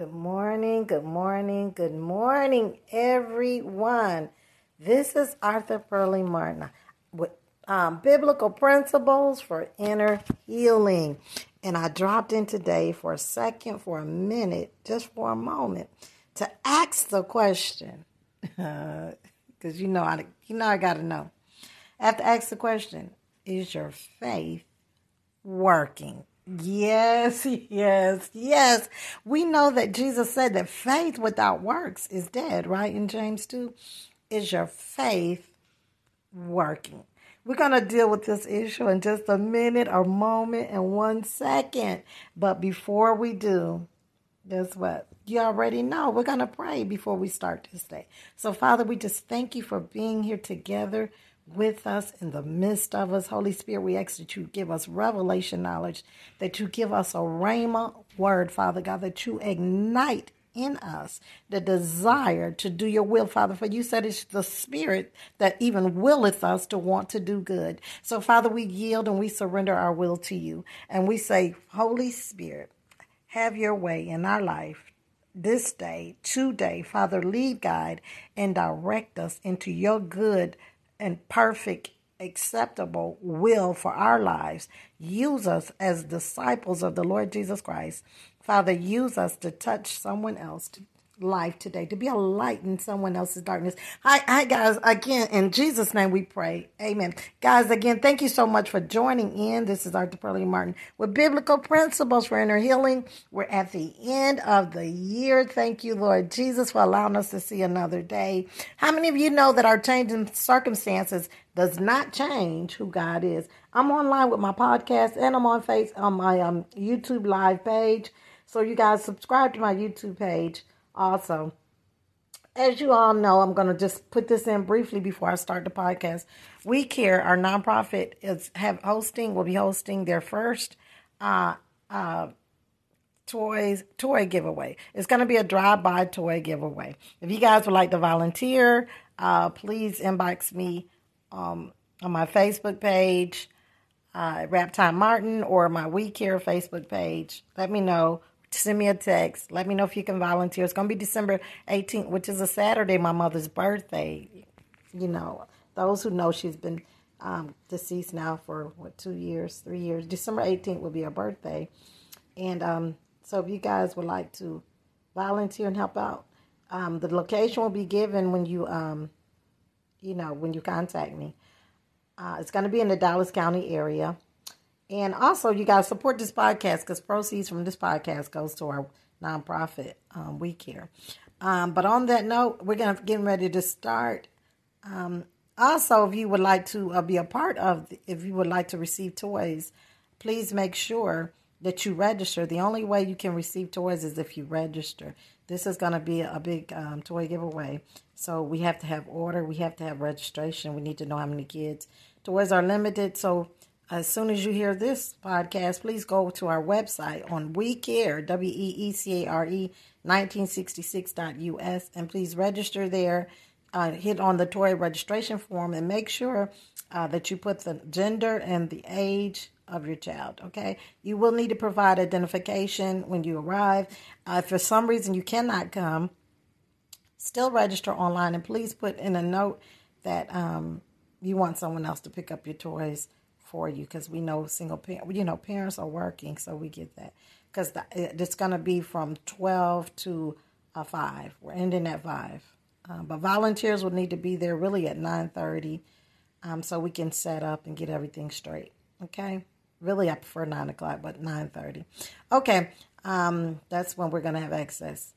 Good morning, good morning, good morning, everyone. This is Arthur Pearlie Martin with um, Biblical Principles for Inner Healing. And I dropped in today for a second, for a minute, just for a moment, to ask the question, because you know I, you know I got to know. I have to ask the question: Is your faith working? Yes, yes, yes. We know that Jesus said that faith without works is dead, right? In James 2. Is your faith working? We're going to deal with this issue in just a minute, a moment, and one second. But before we do, guess what? You already know we're going to pray before we start this day. So, Father, we just thank you for being here together with us in the midst of us. Holy Spirit, we ask that you give us revelation knowledge, that you give us a rhema word, Father God, that you ignite in us the desire to do your will, Father. For you said it's the Spirit that even willeth us to want to do good. So, Father, we yield and we surrender our will to you. And we say, Holy Spirit, have your way in our life this day, today. Father, lead, guide, and direct us into your good and perfect, acceptable will for our lives. Use us as disciples of the Lord Jesus Christ. Father, use us to touch someone else, to life today, to be a light in someone else's darkness. Hi, hi, guys. Again, in Jesus' name we pray. Amen. Guys, again, thank you so much for joining in. This is Arthur Pearlie Martin with Biblical Principles for Inner Healing. We're at the end of the year. Thank you, Lord Jesus, for allowing us to see another day. How many of you know that our changing circumstances does not change who God is? I'm online with my podcast and I'm on face on my um, YouTube live page. So you guys subscribe to my YouTube page also. As you all know, I'm going to just put this in briefly before I start the podcast. We Care, our nonprofit, is have hosting. Will be hosting their first uh, uh, toys toy giveaway. It's going to be a drive-by toy giveaway. If you guys would like to volunteer, uh, please inbox me um, on my Facebook page, uh, Rap Time Martin, or my We Care Facebook page. Let me know send me a text. Let me know if you can volunteer. It's going to be December 18th, which is a Saturday, my mother's birthday. You know, those who know she's been um, deceased now for, what, two years, three years. December 18th will be her birthday. And um, so if you guys would like to volunteer and help out, um, the location will be given when you, um, you know, when you contact me. Uh, it's going to be in the Dallas County area. And also, you guys support this podcast because proceeds from this podcast goes to our nonprofit, um, We Care. Um, but on that note, we're gonna get ready to start. Um, also, if you would like to uh, be a part of, the, if you would like to receive toys, please make sure that you register. The only way you can receive toys is if you register. This is going to be a big um, toy giveaway. So we have to have order. We have to have registration. We need to know how many kids. Toys are limited. So as soon as you hear this podcast, please go to our website on We Care, W E E C A R E, 1966.us, and please register there. Uh, hit on the toy registration form and make sure uh, that you put the gender and the age of your child. Okay, you will need to provide identification when you arrive. Uh, if for some reason you cannot come, still register online and please put in a note that um, you want someone else to pick up your toys for you because we know single parent, you know, parents are working, so we get that. Because it's going to be from 12 to uh, 5. We're ending at 5. Um, but volunteers will need to be there really at 9.30 um, so we can set up and get everything straight. Okay? Really, I prefer 9 o'clock, but 9.30. Okay, um, that's when we're going to have access.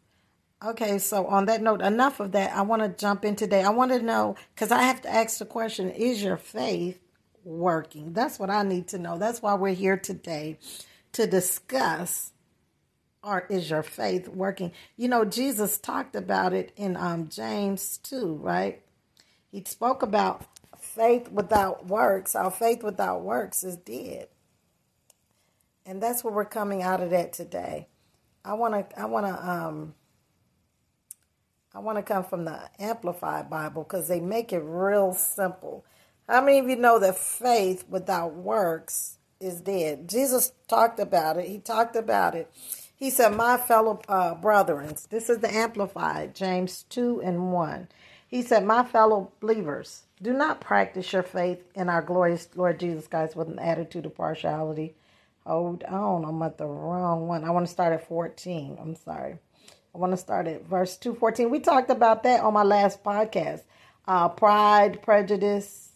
Okay, so on that note, enough of that. I want to jump in today. I want to know, because I have to ask the question, is your faith working? That's what I need to know. That's why we're here today to discuss or is your faith working? You know, Jesus talked about it in um, James 2, right? He spoke about faith without works. Our faith without works is dead. And that's what we're coming out of that today. I want to I want to um I want to come from the Amplified Bible because they make it real simple. How many of you know that faith without works is dead? Jesus talked about it. He talked about it He said, My fellow uh, brethren, this is the Amplified, James 2 and 1. He said, My fellow believers, do not practice your faith in our glorious Lord Jesus Christ with an attitude of partiality. Hold on, I'm at the wrong one. I want to start at 14. I'm sorry. I want to start at verse 214. We talked about that on my last podcast. Uh, pride, prejudice,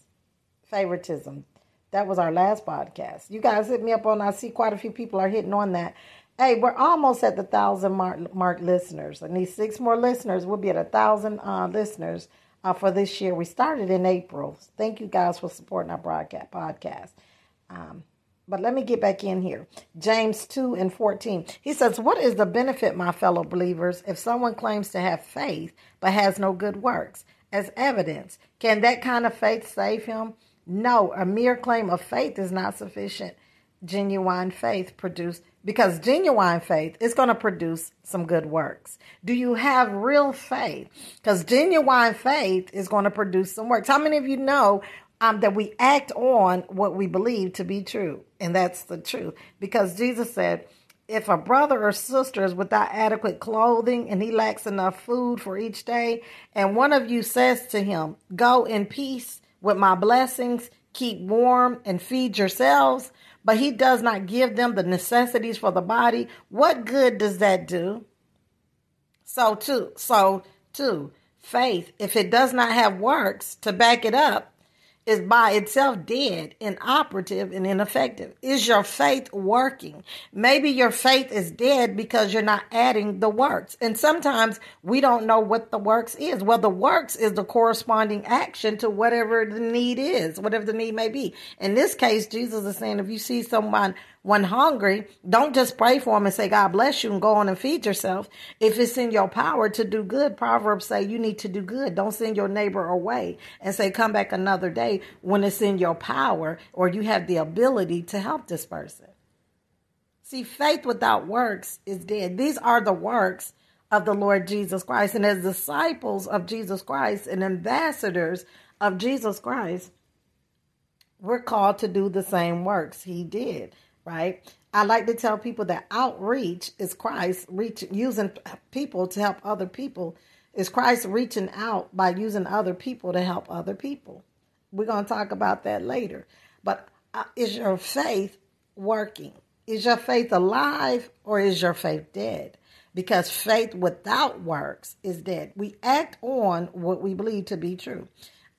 favoritism. That was our last podcast. You guys hit me up on. I see quite a few people are hitting on that. Hey, we're almost at the thousand mark, mark listeners. I need six more listeners. We'll be at a thousand uh, listeners uh, for this year. We started in April. Thank you guys for supporting our broadcast podcast. Um, but let me get back in here. James 2 and 14. He says, What is the benefit, my fellow believers, if someone claims to have faith but has no good works? As evidence, can that kind of faith save him? No, a mere claim of faith is not sufficient. Genuine faith produced because genuine faith is going to produce some good works. Do you have real faith? Because genuine faith is going to produce some works. How many of you know um, that we act on what we believe to be true? And that's the truth. Because Jesus said, if a brother or sister is without adequate clothing and he lacks enough food for each day, and one of you says to him, Go in peace with my blessings, keep warm and feed yourselves, but he does not give them the necessities for the body, what good does that do? So too, so too, faith, if it does not have works to back it up, is by itself dead, inoperative, and ineffective. Is your faith working? Maybe your faith is dead because you're not adding the works. And sometimes we don't know what the works is. Well, the works is the corresponding action to whatever the need is, whatever the need may be. In this case, Jesus is saying if you see someone when hungry, don't just pray for them and say, God bless you and go on and feed yourself. If it's in your power to do good, Proverbs say you need to do good. Don't send your neighbor away and say, come back another day when it's in your power or you have the ability to help this person. See, faith without works is dead. These are the works of the Lord Jesus Christ. And as disciples of Jesus Christ and ambassadors of Jesus Christ, we're called to do the same works he did right? I like to tell people that outreach is Christ reaching, using people to help other people. Is Christ reaching out by using other people to help other people? We're going to talk about that later. But uh, is your faith working? Is your faith alive or is your faith dead? Because faith without works is dead. We act on what we believe to be true.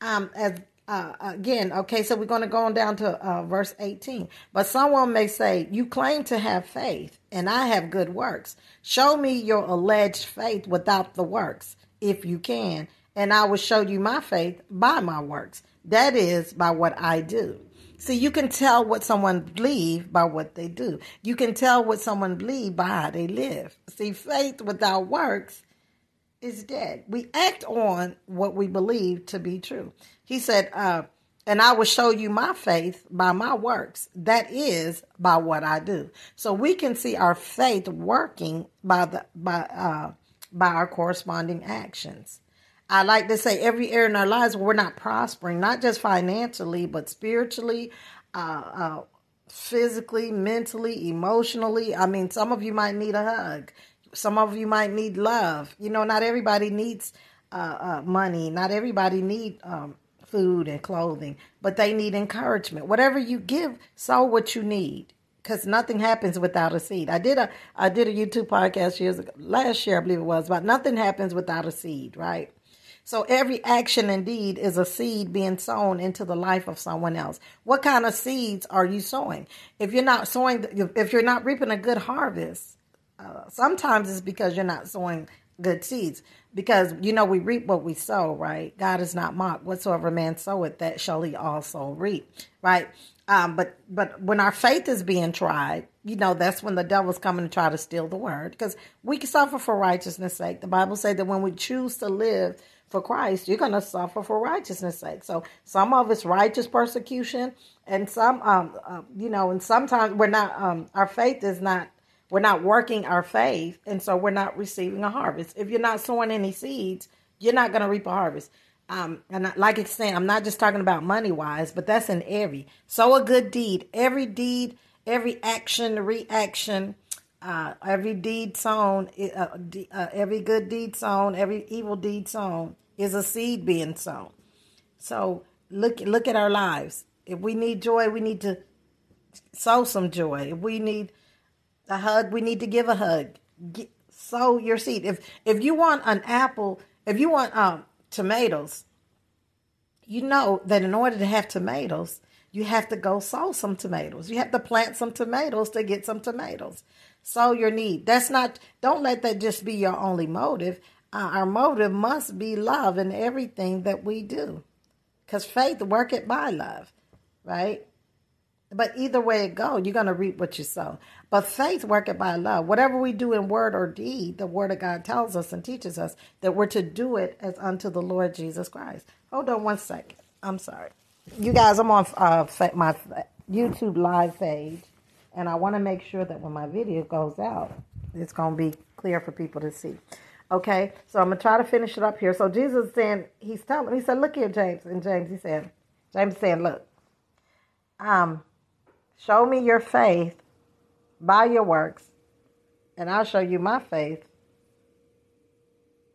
Um, as uh, again, okay, so we're going to go on down to uh, verse 18. But someone may say, You claim to have faith, and I have good works. Show me your alleged faith without the works, if you can, and I will show you my faith by my works. That is, by what I do. See, you can tell what someone believe by what they do. You can tell what someone believe by how they live. See, faith without works is dead. We act on what we believe to be true. He said, uh, and I will show you my faith by my works. That is by what I do. So we can see our faith working by the by uh, by our corresponding actions. I like to say every area in our lives we're not prospering, not just financially, but spiritually, uh, uh, physically, mentally, emotionally. I mean, some of you might need a hug. Some of you might need love. You know, not everybody needs uh, uh, money. Not everybody need um, food and clothing, but they need encouragement. Whatever you give, sow what you need, because nothing happens without a seed. I did a I did a YouTube podcast years ago, last year I believe it was, about nothing happens without a seed, right? So every action indeed is a seed being sown into the life of someone else. What kind of seeds are you sowing? If you're not sowing, if you're not reaping a good harvest, uh, sometimes it's because you're not sowing good seeds. Because you know we reap what we sow, right? God is not mocked. Whatsoever man soweth, that shall he also reap, right? Um, but but when our faith is being tried, you know that's when the devil's coming to try to steal the word. Because we suffer for righteousness' sake. The Bible says that when we choose to live for Christ, you're going to suffer for righteousness' sake. So some of it's righteous persecution, and some, um, uh, you know, and sometimes we're not. Um, our faith is not we're not working our faith, and so we're not receiving a harvest. If you're not sowing any seeds, you're not going to reap a harvest. Um, and like I said, I'm not just talking about money wise, but that's in every. Sow a good deed. Every deed, every action, reaction, Uh, every deed sown, uh, uh, every good deed sown, every evil deed sown is a seed being sown. So look look at our lives. If we need joy, we need to sow some joy. If we need a hug, we need to give a hug. Get, sow your seed. If if you want an apple, if you want um, tomatoes, you know that in order to have tomatoes, you have to go sow some tomatoes. You have to plant some tomatoes to get some tomatoes. Sow your need. That's not, don't let that just be your only motive. Uh, our motive must be love in everything that we do. Because faith worketh by love, right? But either way it go, you're going to reap what you sow. But faith worketh by love. Whatever we do in word or deed, the word of God tells us and teaches us that we're to do it as unto the Lord Jesus Christ. Hold on one second. I'm sorry. You guys, I'm on uh, my YouTube live page, and I want to make sure that when my video goes out, it's going to be clear for people to see. Okay, so I'm gonna try to finish it up here. So Jesus saying, he's telling, he said, "Look here, James." And James, he said, James saying, "Look, um, show me your faith by your works, and I'll show you my faith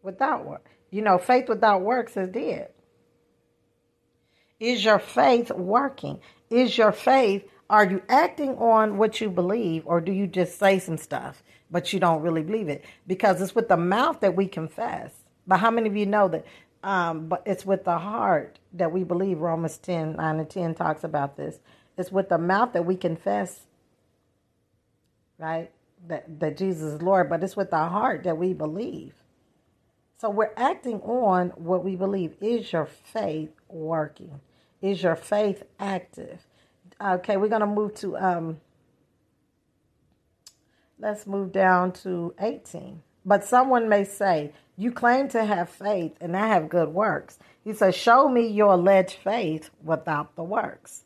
without work. You know, faith without works is dead. Is your faith working? Is your faith, are you acting on what you believe or do you just say some stuff, but you don't really believe it? Because it's with the mouth that we confess. But how many of you know that? Um, but it's with the heart that we believe. Romans 10, 9 and 10 talks about this. It's with the mouth that we confess, right? That, that Jesus is Lord, but it's with the heart that we believe. So we're acting on what we believe. Is your faith working? Is your faith active? Okay, we're going to move to, um, let's move down to 18. But someone may say, You claim to have faith and I have good works. He says, Show me your alleged faith without the works.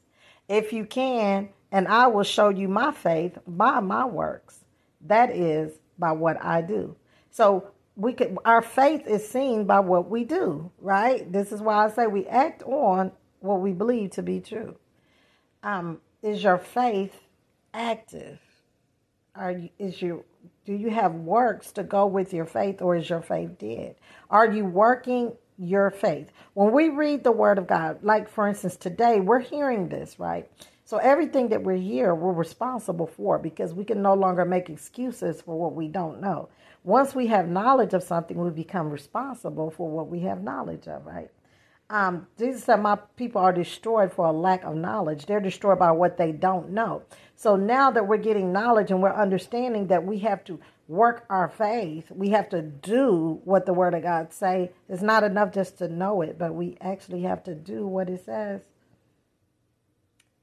If you can, and I will show you my faith by my works. That is by what I do. So we could our faith is seen by what we do, right? This is why I say we act on what we believe to be true. Um, is your faith active? Are you, is your do you have works to go with your faith, or is your faith dead? Are you working your faith? When we read the Word of God, like for instance today, we're hearing this, right? So everything that we're here, we're responsible for because we can no longer make excuses for what we don't know. Once we have knowledge of something, we become responsible for what we have knowledge of, right? Um, Jesus said, My people are destroyed for a lack of knowledge. They're destroyed by what they don't know. So now that we're getting knowledge and we're understanding that we have to work our faith, we have to do what the Word of God say. It's not enough just to know it, but we actually have to do what it says.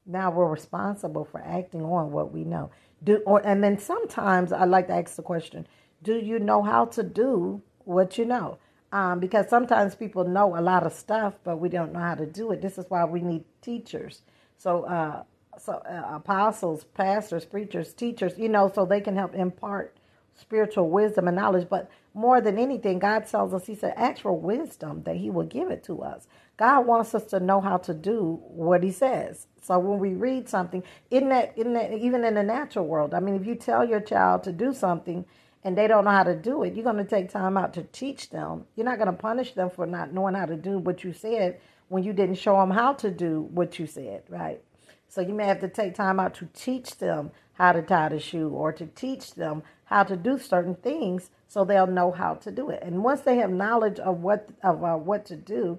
Now we're responsible for acting on what we know. Do or, and then sometimes I like to ask the question: Do you know how to do what you know? um, because sometimes people know a lot of stuff, but we don't know how to do it. This is why we need teachers. So, uh, so uh, apostles, pastors, preachers, teachers, you know, so they can help impart spiritual wisdom and knowledge. But more than anything, God tells us, He said, ask for wisdom that He will give it to us. God wants us to know how to do what He says. So when we read something, in that, in that, even in the natural world, I mean, if you tell your child to do something and they don't know how to do it, you're going to take time out to teach them. You're not going to punish them for not knowing how to do what you said when you didn't show them how to do what you said, right? So you may have to take time out to teach them how to tie the shoe or to teach them how to do certain things so they'll know how to do it. And once they have knowledge of what of uh, what to do,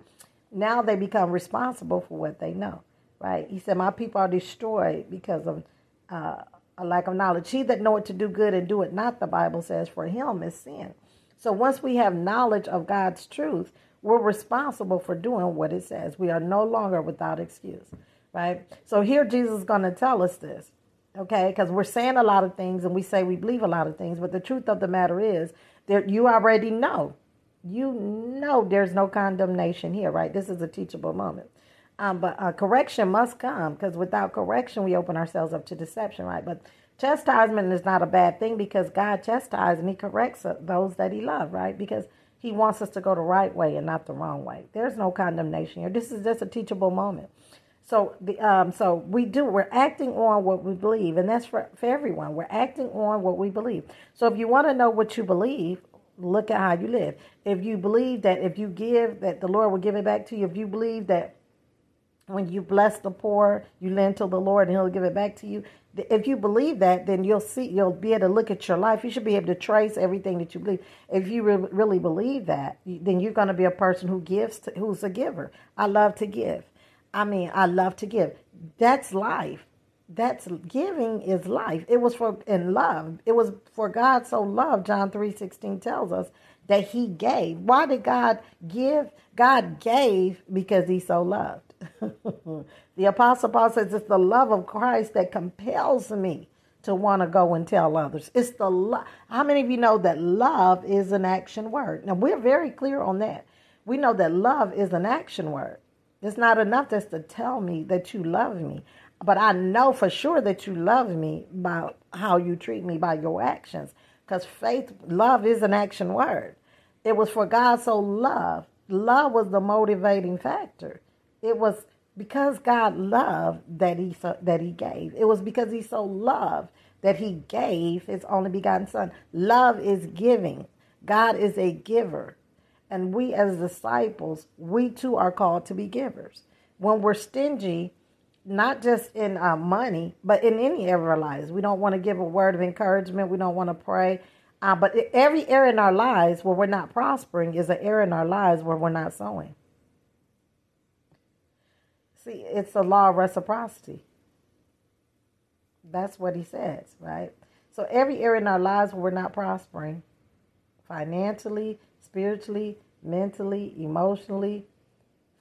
now they become responsible for what they know, right? He said, "My people are destroyed because of uh, a lack of knowledge. He that knoweth to do good and do it not, the Bible says, for him is sin. So once we have knowledge of God's truth, we're responsible for doing what it says. We are no longer without excuse, right? So here Jesus is going to tell us this, okay? Because we're saying a lot of things and we say we believe a lot of things, but the truth of the matter is that you already know. You know there's no condemnation here, right? This is a teachable moment. Um, but uh, correction must come because without correction, we open ourselves up to deception, right? But chastisement is not a bad thing because God chastises and He corrects those that He loves, right? Because He wants us to go the right way and not the wrong way. There's no condemnation here. This is just a teachable moment. So the um so we do we're acting on what we believe, and that's for, for everyone. We're acting on what we believe. So if you want to know what you believe, look at how you live. If you believe that if you give that the Lord will give it back to you, if you believe that when you bless the poor, you lend to the Lord and he'll give it back to you. If you believe that, then you'll see you'll be able to look at your life. You should be able to trace everything that you believe. If you re- really believe that, then you're going to be a person who gives to, who's a giver. I love to give. I mean, I love to give. That's life. That's giving is life. It was for in love. It was for God so loved, John 3:16 tells us that he gave. Why did God give? God gave because he so loved. the apostle Paul says it's the love of Christ that compels me to want to go and tell others. It's the love. How many of you know that love is an action word? Now we're very clear on that. We know that love is an action word. It's not enough just to tell me that you love me, but I know for sure that you love me by how you treat me, by your actions. Because faith, love is an action word. It was for God so love. Love was the motivating factor. It was because God loved that he so, that he gave. It was because he so loved that he gave his only begotten son. Love is giving. God is a giver. And we, as disciples, we too are called to be givers. When we're stingy, not just in uh, money, but in any area of our lives, we don't want to give a word of encouragement. We don't want to pray. Uh, but every area in our lives where we're not prospering is an area in our lives where we're not sowing. See, it's a law of reciprocity. That's what he says, right? So every area in our lives where we're not prospering, financially, spiritually, mentally, emotionally,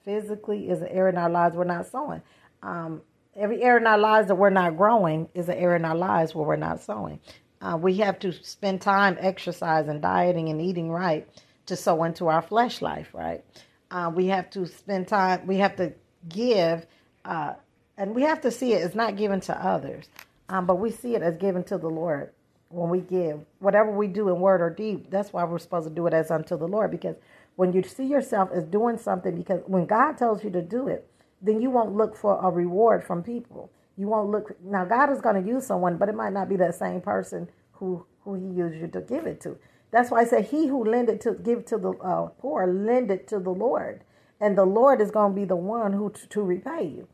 physically is an area in our lives we're not sowing. Um, every area in our lives that we're not growing is an area in our lives where we're not sowing. Uh, we have to spend time exercising, dieting, and eating right to sow into our flesh life, right? Uh, we have to spend time, we have to give, uh, and we have to see it as not given to others, um, but we see it as given to the Lord when we give. Whatever we do in word or deed, that's why we're supposed to do it as unto the Lord. Because when you see yourself as doing something, because when God tells you to do it, then you won't look for a reward from people. You won't look. Now, God is going to use someone, but it might not be that same person who who He used you to give it to. That's why I say, He who lended to give to the uh, poor, lend it to the Lord, and the Lord is going to be the one who to repay you.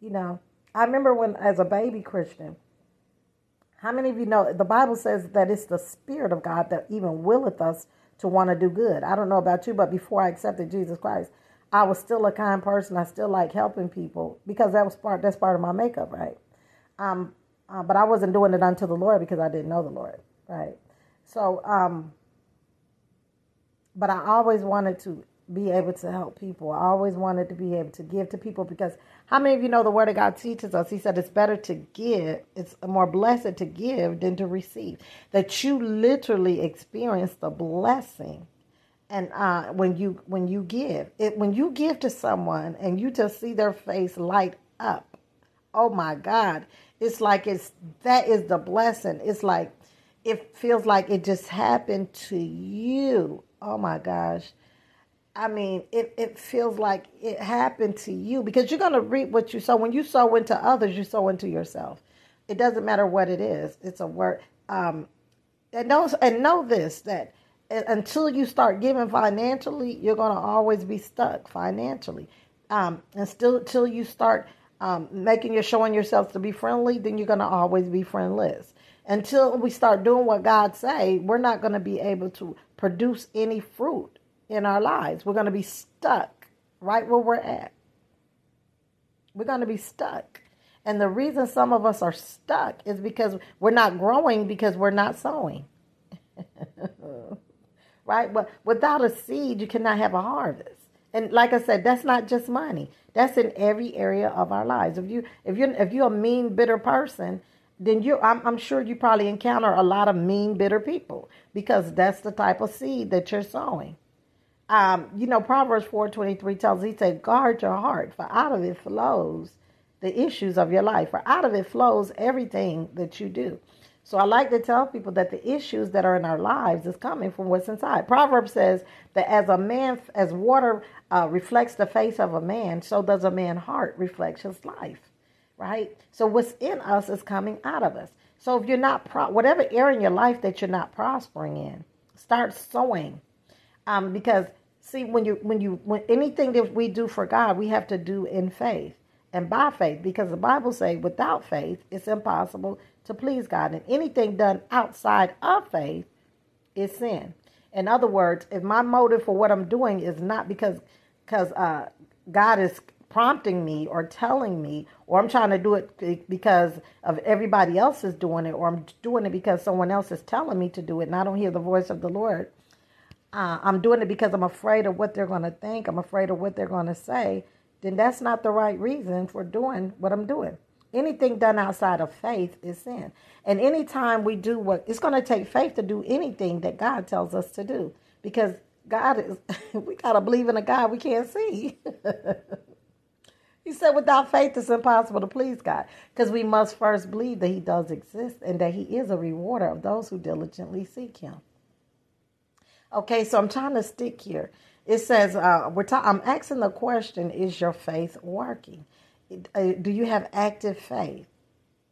You know, I remember when, as a baby Christian, how many of you know the Bible says that it's the Spirit of God that even willeth us to want to do good? I don't know about you, but before I accepted Jesus Christ, I was still a kind person. I still like helping people because that was part. That's part of my makeup, right? Um, uh, but I wasn't doing it unto the Lord because I didn't know the Lord, right? So, um, but I always wanted to be able to help people. I always wanted to be able to give to people because how many of you know the Word of God teaches us? He said it's better to give, it's more blessed to give than to receive. That you literally experience the blessing. And uh, when you when you give, it when you give to someone and you just see their face light up, oh my God, it's like it's that is the blessing. It's like it feels like it just happened to you. Oh my gosh I mean, it, it feels like it happened to you because you're going to reap what you sow. When you sow into others, you sow into yourself. It doesn't matter what it is. It's a word. Um, and know, and know this that until you start giving financially, you're going to always be stuck financially. Um, and still, until you start um, making your showing yourself to be friendly, then you're going to always be friendless. Until we start doing what God say, we're not going to be able to produce any fruit in our lives. We're going to be stuck right where we're at. We're going to be stuck. And the reason some of us are stuck is because we're not growing because we're not sowing. right? But without a seed, you cannot have a harvest. And like I said, that's not just money. That's in every area of our lives. If you if you if you're a mean, bitter person, then you I'm, I'm sure you probably encounter a lot of mean, bitter people because that's the type of seed that you're sowing um, you know, Proverbs 4.23 tells, he said, guard your heart, for out of it flows the issues of your life. For out of it flows everything that you do. So I like to tell people that the issues that are in our lives is coming from what's inside. Proverbs says that as a man, as water uh, reflects the face of a man, so does a man's heart reflect his life, right? So what's in us is coming out of us. So if you're not, pro- whatever area in your life that you're not prospering in, start sowing, um, because see when you when you when anything that we do for God, we have to do in faith and by faith, because the Bible says without faith it's impossible to please God. And anything done outside of faith is sin. In other words, if my motive for what I'm doing is not because because uh, God is prompting me or telling me, or I'm trying to do it because of everybody else is doing it, or I'm doing it because someone else is telling me to do it, and I don't hear the voice of the Lord. Uh, I'm doing it because I'm afraid of what they're going to think. I'm afraid of what they're going to say. Then that's not the right reason for doing what I'm doing. Anything done outside of faith is sin. And anytime we do what it's going to take faith to do anything that God tells us to do because God is, we got to believe in a God we can't see. he said, without faith, it's impossible to please God because we must first believe that He does exist and that He is a rewarder of those who diligently seek Him. Okay, so I'm trying to stick here. It says, uh, we're ta- I'm asking the question Is your faith working? Uh, do you have active faith?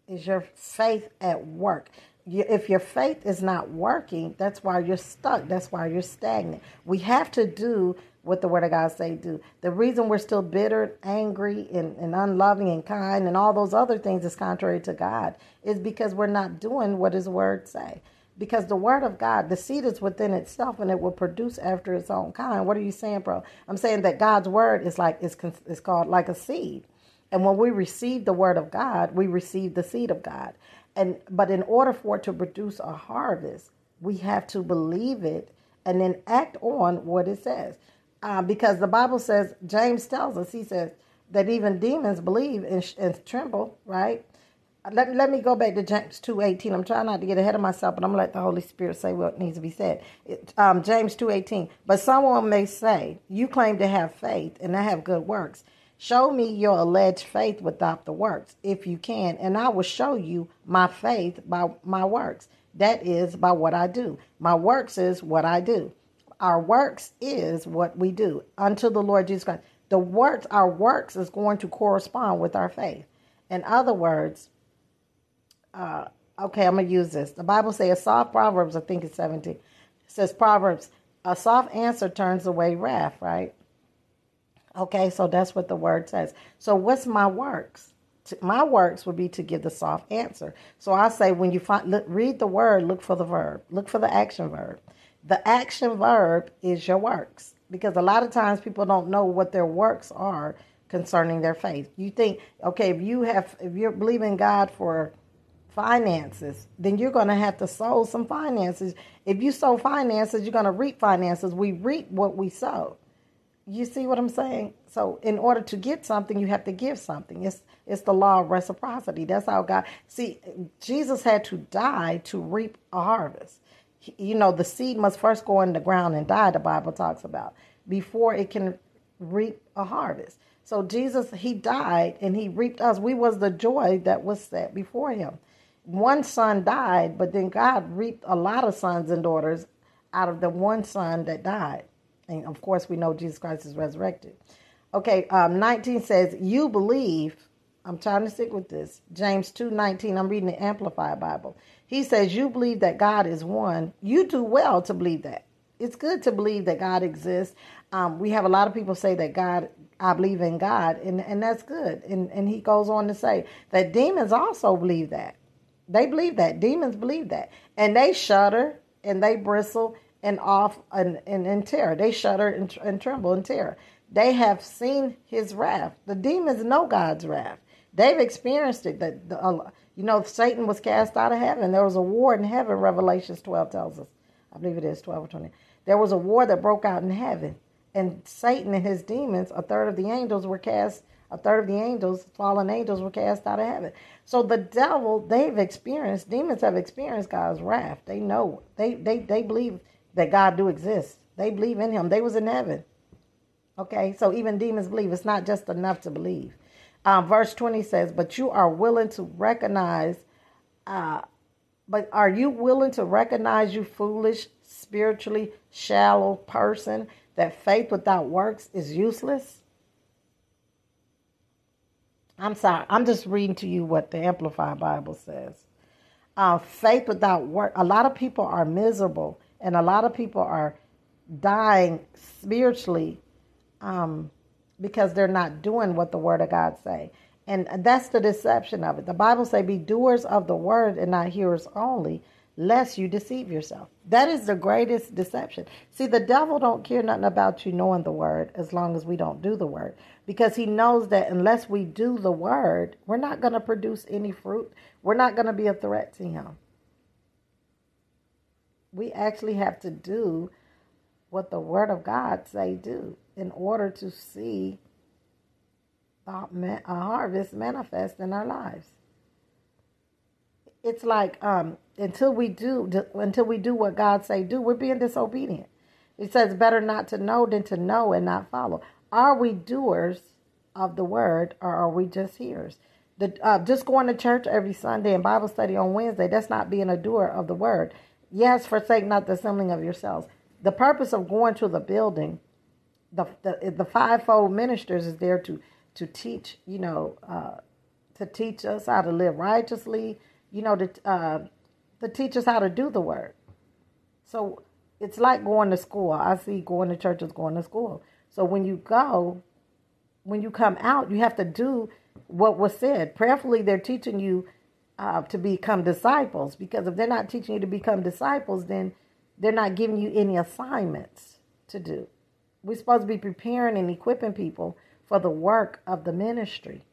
Is your faith at work? if your faith is not working, that's why you're stuck. That's why you're stagnant. We have to do what the Word of God say do. The reason we're still bitter, angry, and, and unloving and kind, and all those other things is contrary to God, is because we're not doing what His Word say. Because the Word of God, the seed is within itself, and it will produce after its own kind. What are you saying, bro? I'm saying that God's Word is like it's, is called like a seed. And when we receive the word of God, we receive the seed of God. And but in order for it to produce a harvest, we have to believe it and then act on what it says. Uh, because the Bible says, James tells us, he says that even demons believe and, and tremble, right? Let, let me go back to James 2.18. I'm trying not to get ahead of myself, but I'm going to let the Holy Spirit say what needs to be said. It, um, James 2.18. But someone may say, you claim to have faith and I have good works. Show me your alleged faith without the works, if you can, and I will show you my faith by my works. That is by what I do. My works is what I do. Our works is what we do unto the Lord Jesus Christ. The works, our works is going to correspond with our faith. In other words, uh, okay, I'm gonna use this. The Bible says soft Proverbs, I think it's 17. It says Proverbs, a soft answer turns away wrath, right? Okay, so that's what the word says. So what's my works? My works would be to give the soft answer. So I say when you find look, read the word, look for the verb, look for the action verb. The action verb is your works because a lot of times people don't know what their works are concerning their faith. You think, okay, if you have if you're believing God for finances, then you're going to have to sow some finances. If you sow finances, you're going to reap finances. We reap what we sow. You see what I'm saying? So in order to get something, you have to give something. It's it's the law of reciprocity. That's how God see Jesus had to die to reap a harvest. You know, the seed must first go in the ground and die, the Bible talks about, before it can reap a harvest. So Jesus, he died and he reaped us. We was the joy that was set before him. One son died, but then God reaped a lot of sons and daughters out of the one son that died. And of course, we know Jesus Christ is resurrected. Okay, um, 19 says, You believe. I'm trying to stick with this. James 2 19, I'm reading the Amplified Bible. He says, You believe that God is one. You do well to believe that. It's good to believe that God exists. Um, we have a lot of people say that God, I believe in God, and, and that's good. And, and he goes on to say that demons also believe that. They believe that. Demons believe that. And they shudder and they bristle and off and in terror. They shudder and, and tremble in terror. They have seen his wrath. The demons know God's wrath. They've experienced it. That the, uh, you know, Satan was cast out of heaven. There was a war in heaven. Revelations twelve tells us. I believe it is twelve or twenty. There was a war that broke out in heaven, and Satan and his demons, a third of the angels were cast. A third of the angels, fallen angels, were cast out of heaven. So the devil, they've experienced, demons have experienced God's wrath. They know. They they they believe that God do exist. They believe in him. They was in heaven. Okay, so even demons believe. It's not just enough to believe. Um, verse 20 says, But you are willing to recognize uh, But are you willing to recognize you foolish, spiritually shallow person that faith without works is useless? I'm sorry. I'm just reading to you what the Amplified Bible says. Uh, faith without work. A lot of people are miserable, and a lot of people are dying spiritually um, because they're not doing what the Word of God say. And that's the deception of it. The Bible say, "Be doers of the word and not hearers only, lest you deceive yourself." That is the greatest deception. See, the devil don't care nothing about you knowing the word as long as we don't do the word, because he knows that unless we do the word, we're not going to produce any fruit. We're not going to be a threat to him. We actually have to do what the word of God say do in order to see a harvest manifest in our lives. It's like um, until we do until we do what God say do, we're being disobedient. It says better not to know than to know and not follow. Are we doers of the word or are we just hearers? The, uh, just going to church every Sunday and Bible study on Wednesday, that's not being a doer of the word. Yes, forsake not the assembling of yourselves. The purpose of going to the building, the, the, the fivefold ministers is there to to teach, you know, uh, to teach us how to live righteously, you know, to, uh, to teach us how to do the word. So it's like going to school. I see going to church is going to school. So when you go, when you come out, you have to do what was said. Prayerfully, they're teaching you uh, to become disciples because if they're not teaching you to become disciples, then they're not giving you any assignments to do. We're supposed to be preparing and equipping people for the work of the ministry.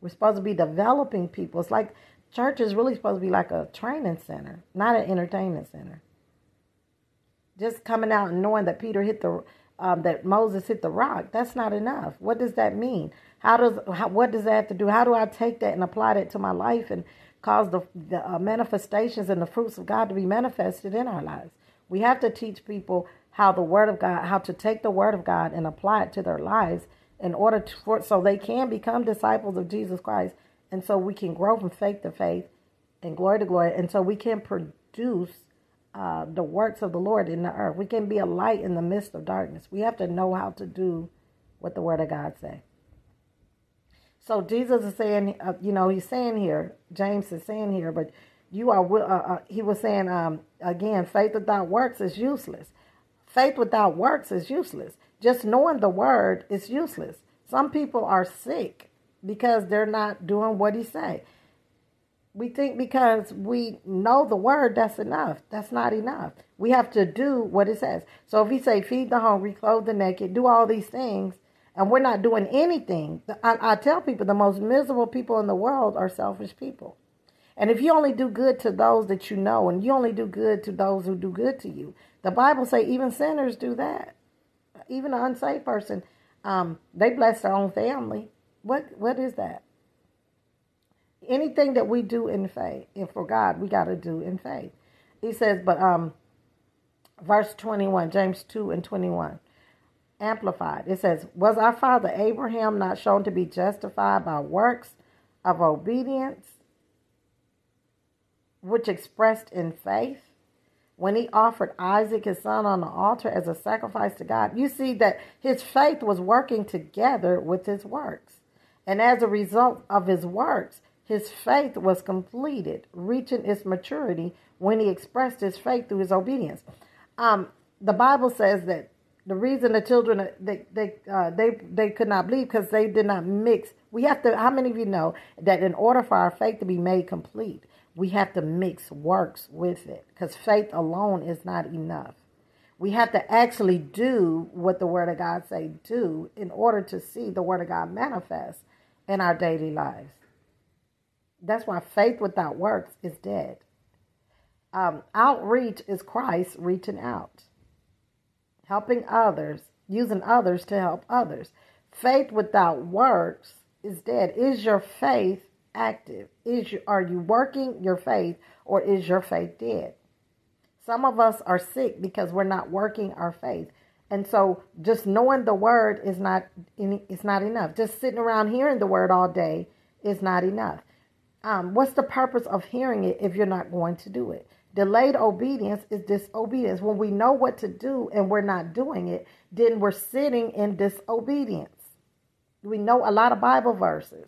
We're supposed to be developing people. It's like church is really supposed to be like a training center, not an entertainment center. Just coming out and knowing that Peter hit the um, that Moses hit the rock, that's not enough. What does that mean? How does how, what does that have to do? How do I take that and apply that to my life and cause the, the uh, manifestations and the fruits of God to be manifested in our lives? We have to teach people how the Word of God, how to take the Word of God and apply it to their lives in order to, for, so they can become disciples of Jesus Christ. And so we can grow from faith to faith and glory to glory. And so we can produce uh, the works of the Lord in the earth. We can be a light in the midst of darkness. We have to know how to do what the Word of God say. So Jesus is saying, uh, you know, he's saying here, James is saying here, but you are, uh, uh, he was saying um, again, faith without works is useless. Faith without works is useless. Just knowing the word is useless. Some people are sick because they're not doing what he say. We think because we know the word, that's enough. That's not enough. We have to do what it says. So if he say, feed the hungry, clothe the naked, do all these things, and we're not doing anything, I, I tell people the most miserable people in the world are selfish people. And if you only do good to those that you know, and you only do good to those who do good to you, the Bible say even sinners do that even an unsaved person, um, they bless their own family. What what is that? Anything that we do in faith, and for God, we got to do in faith. He says, but um, verse twenty one, James two and twenty one, amplified. It says, "Was our father Abraham not shown to be justified by works of obedience, which expressed in faith?" when he offered Isaac, his son, on the altar as a sacrifice to God, you see that his faith was working together with his works. And as a result of his works, his faith was completed, reaching its maturity when he expressed his faith through his obedience. Um, the Bible says that the reason the children they they uh, they they could not believe because they did not mix. We have to. How many of you know that in order for our faith to be made complete, we have to mix works with it because faith alone is not enough. We have to actually do what the Word of God say do in order to see the Word of God manifest in our daily lives. That's why faith without works is dead. Um, outreach is Christ reaching out, helping others, using others to help others. Faith without works is dead. Is your faith active? Is you, are you working your faith or is your faith dead? Some of us are sick because we're not working our faith. And so just knowing the word is not it's not enough. Just sitting around hearing the word all day is not enough. Um, what's the purpose of hearing it if you're not going to do it? Delayed obedience is disobedience. When we know what to do and we're not doing it, then we're sitting in disobedience. We know a lot of Bible verses,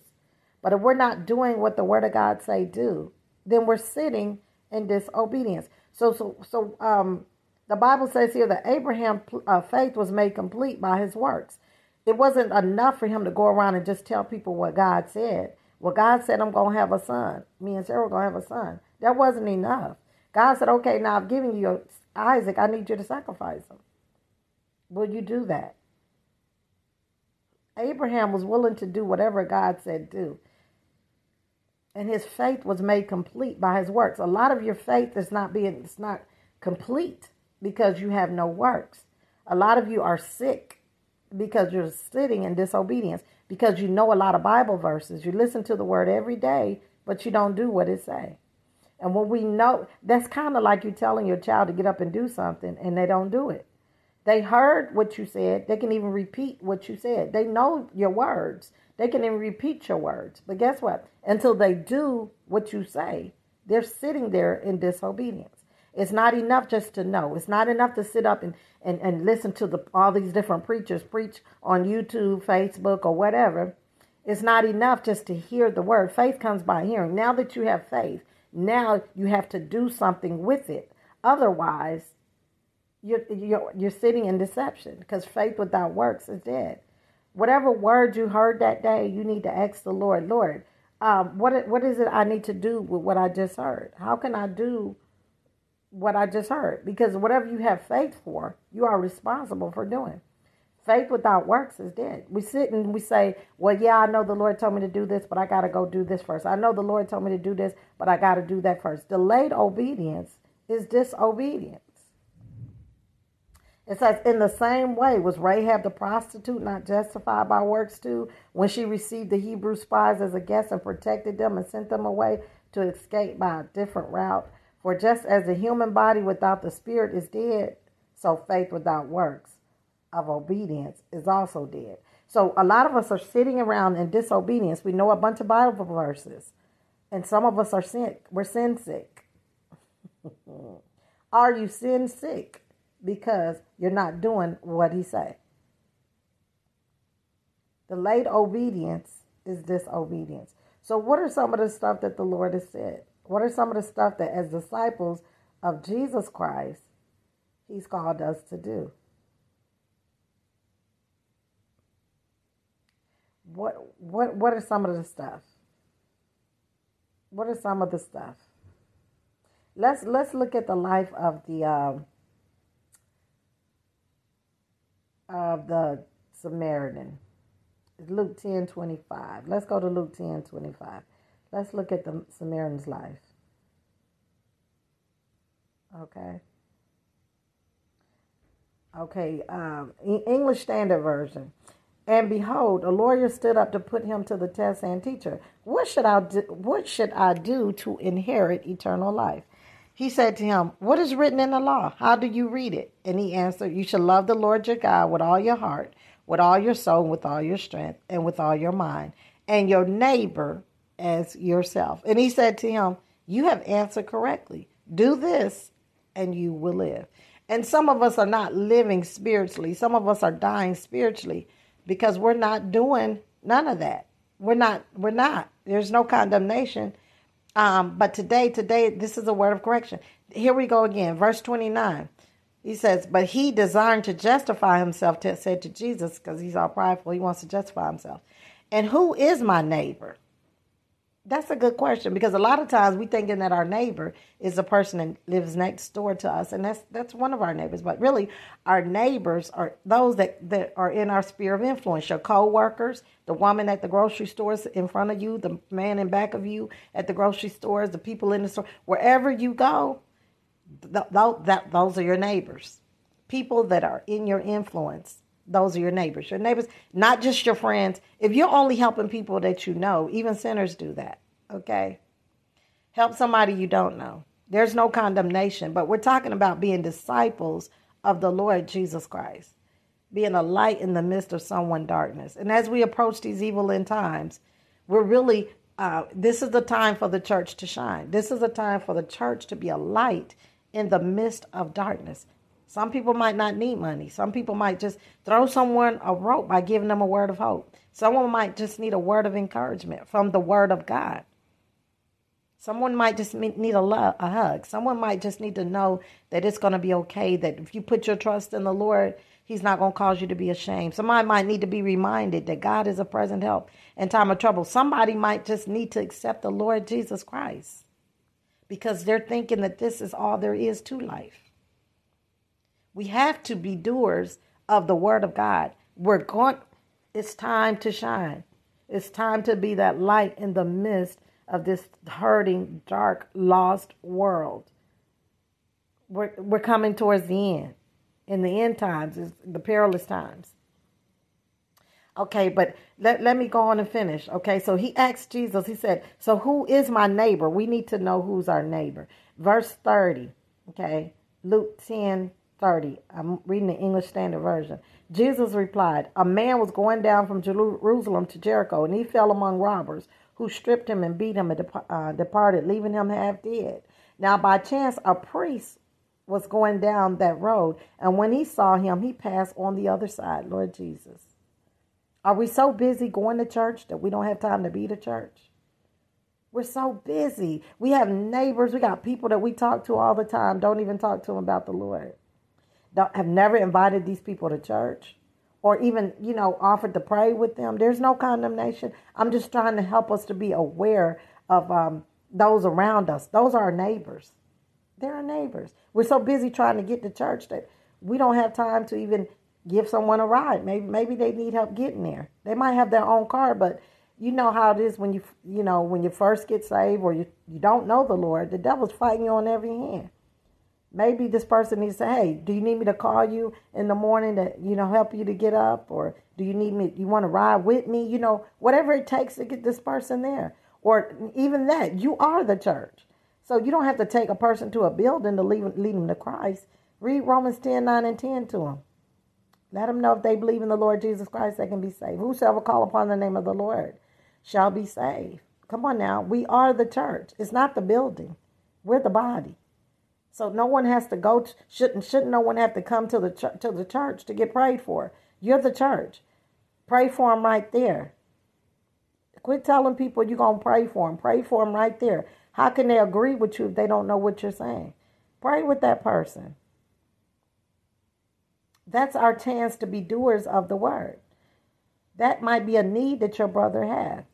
but if we're not doing what the Word of God say do, then we're sitting in disobedience. So, so, so, um, the Bible says here that Abraham's uh, faith was made complete by his works. It wasn't enough for him to go around and just tell people what God said. Well, God said, I'm going to have a son. Me and Sarah are going to have a son. That wasn't enough. God said, okay, now I've given you Isaac. I need you to sacrifice him. Will you do that? Abraham was willing to do whatever God said do. And his faith was made complete by his works. A lot of your faith is not being it's not complete because you have no works. A lot of you are sick because you're sitting in disobedience because you know a lot of Bible verses. You listen to the word every day, but you don't do what it say. And when we know, that's kind of like you telling your child to get up and do something and they don't do it. They heard what you said. They can even repeat what you said. They know your words. They can even repeat your words. But guess what? Until they do what you say, they're sitting there in disobedience. It's not enough just to know. It's not enough to sit up and, and, and listen to the all these different preachers preach on YouTube, Facebook, or whatever. It's not enough just to hear the word. Faith comes by hearing. Now that you have faith, now you have to do something with it. Otherwise, you're, you're, you're sitting in deception because faith without works is dead. Whatever word you heard that day, you need to ask the Lord, Lord, um, what, what is it I need to do with what I just heard? How can I do what I just heard? Because whatever you have faith for, you are responsible for doing. Faith without works is dead. We sit and we say, Well, yeah, I know the Lord told me to do this, but I got to go do this first. I know the Lord told me to do this, but I got to do that first. Delayed obedience is disobedience. It says, In the same way, was Rahab the prostitute not justified by works too, when she received the Hebrew spies as a guest and protected them and sent them away to escape by a different route? For just as the human body without the spirit is dead, so faith without works of obedience is also dead. So a lot of us are sitting around in disobedience. We know a bunch of Bible verses, and some of us are sick. We're sin sick. are you sin sick because you're not doing what he say? Delayed obedience is disobedience. So what are some of the stuff that the Lord has said? What are some of the stuff that as disciples of Jesus Christ, he's called us to do? what what what are some of the stuff? What are some of the stuff? Let's let's look at the life of the um, of the Samaritan. Luke ten twenty five. Let's go to Luke ten twenty five. Let's look at the Samaritan's life. Okay. Okay. Um, English Standard Version. And behold, a lawyer stood up to put him to the test and teacher, what should I do, what should I do to inherit eternal life? He said to him, What is written in the law? How do you read it? And he answered, You shall love the Lord your God with all your heart, with all your soul, with all your strength, and with all your mind, and your neighbor as yourself. And he said to him, You have answered correctly. Do this, and you will live. And some of us are not living spiritually, some of us are dying spiritually because we're not doing none of that. We're not. We're not. There's no condemnation. Um, but today, today, this is a word of correction. Here we go again, verse 29. He says, But he desiring to justify himself to, said to Jesus, because he's all prideful, he wants to justify himself. And who is my neighbor? That's a good question because a lot of times we thinking that our neighbor is the person that lives next door to us, and that's that's one of our neighbors. But really, our neighbors are those that, that are in our sphere of influence. Your co-workers, the woman at the grocery stores in front of you, the man in back of you at the grocery stores, the people in the store, wherever you go, th- th- that those are your neighbors. People that are in your influence those are your neighbors. Your neighbors, not just your friends. If you're only helping people that you know, even sinners do that. Okay? Help somebody you don't know. There's no condemnation, but we're talking about being disciples of the Lord Jesus Christ, being a light in the midst of someone darkness. And as we approach these evil end times, we're really uh, this is the time for the church to shine. This is the time for the church to be a light in the midst of darkness. Some people might not need money. Some people might just throw someone a rope by giving them a word of hope. Someone might just need a word of encouragement from the word of God. Someone might just need a, love, a hug. Someone might just need to know that it's going to be okay, that if you put your trust in the Lord, He's not going to cause you to be ashamed. Somebody might need to be reminded that God is a present help in time of trouble. Somebody might just need to accept the Lord Jesus Christ because they're thinking that this is all there is to life. We have to be doers of the word of God. We're going it's time to shine. It's time to be that light in the midst of this hurting, dark, lost world. We're, we're coming towards the end. In the end times, is the perilous times. Okay, but let, let me go on and finish. Okay, so he asked Jesus, he said, So who is my neighbor? We need to know who's our neighbor. Verse 30, okay, Luke 10 30. I'm reading the English Standard Version. Jesus replied, A man was going down from Jerusalem to Jericho, and he fell among robbers, who stripped him and beat him and uh, departed, leaving him half dead. Now, by chance, a priest was going down that road, and when he saw him, he passed on the other side, Lord Jesus. Are we so busy going to church that we don't have time to be to church? We're so busy. We have neighbors. We got people that we talk to all the time. Don't even talk to them about the Lord. Don't, have never invited these people to church or even, you know, offered to pray with them. There's no condemnation. I'm just trying to help us to be aware of um, those around us. Those are our neighbors. They're our neighbors. We're so busy trying to get to church that we don't have time to even give someone a ride. Maybe maybe they need help getting there. They might have their own car, but you know how it is when you you know when you first get saved or you you don't know the Lord. The devil's fighting you on every hand. Maybe this person needs to say, "Hey, do you need me to call you in the morning to you know help you to get up, or do you need me? You want to ride with me? You know, whatever it takes to get this person there, or even that you are the church." So you don't have to take a person to a building to lead, lead them to Christ. Read Romans 10, 9, and 10 to them. Let them know if they believe in the Lord Jesus Christ, they can be saved. Whosoever call upon the name of the Lord shall be saved. Come on now. We are the church. It's not the building. We're the body. So no one has to go. To, shouldn't shouldn't no one have to come to the ch- to the church to get prayed for? You're the church. Pray for them right there. Quit telling people you're gonna pray for them. Pray for them right there. How can they agree with you if they don't know what you're saying? Pray with that person. That's our chance to be doers of the word. That might be a need that your brother has.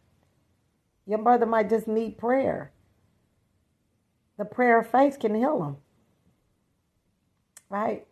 Your brother might just need prayer. The prayer of faith can heal him. Right?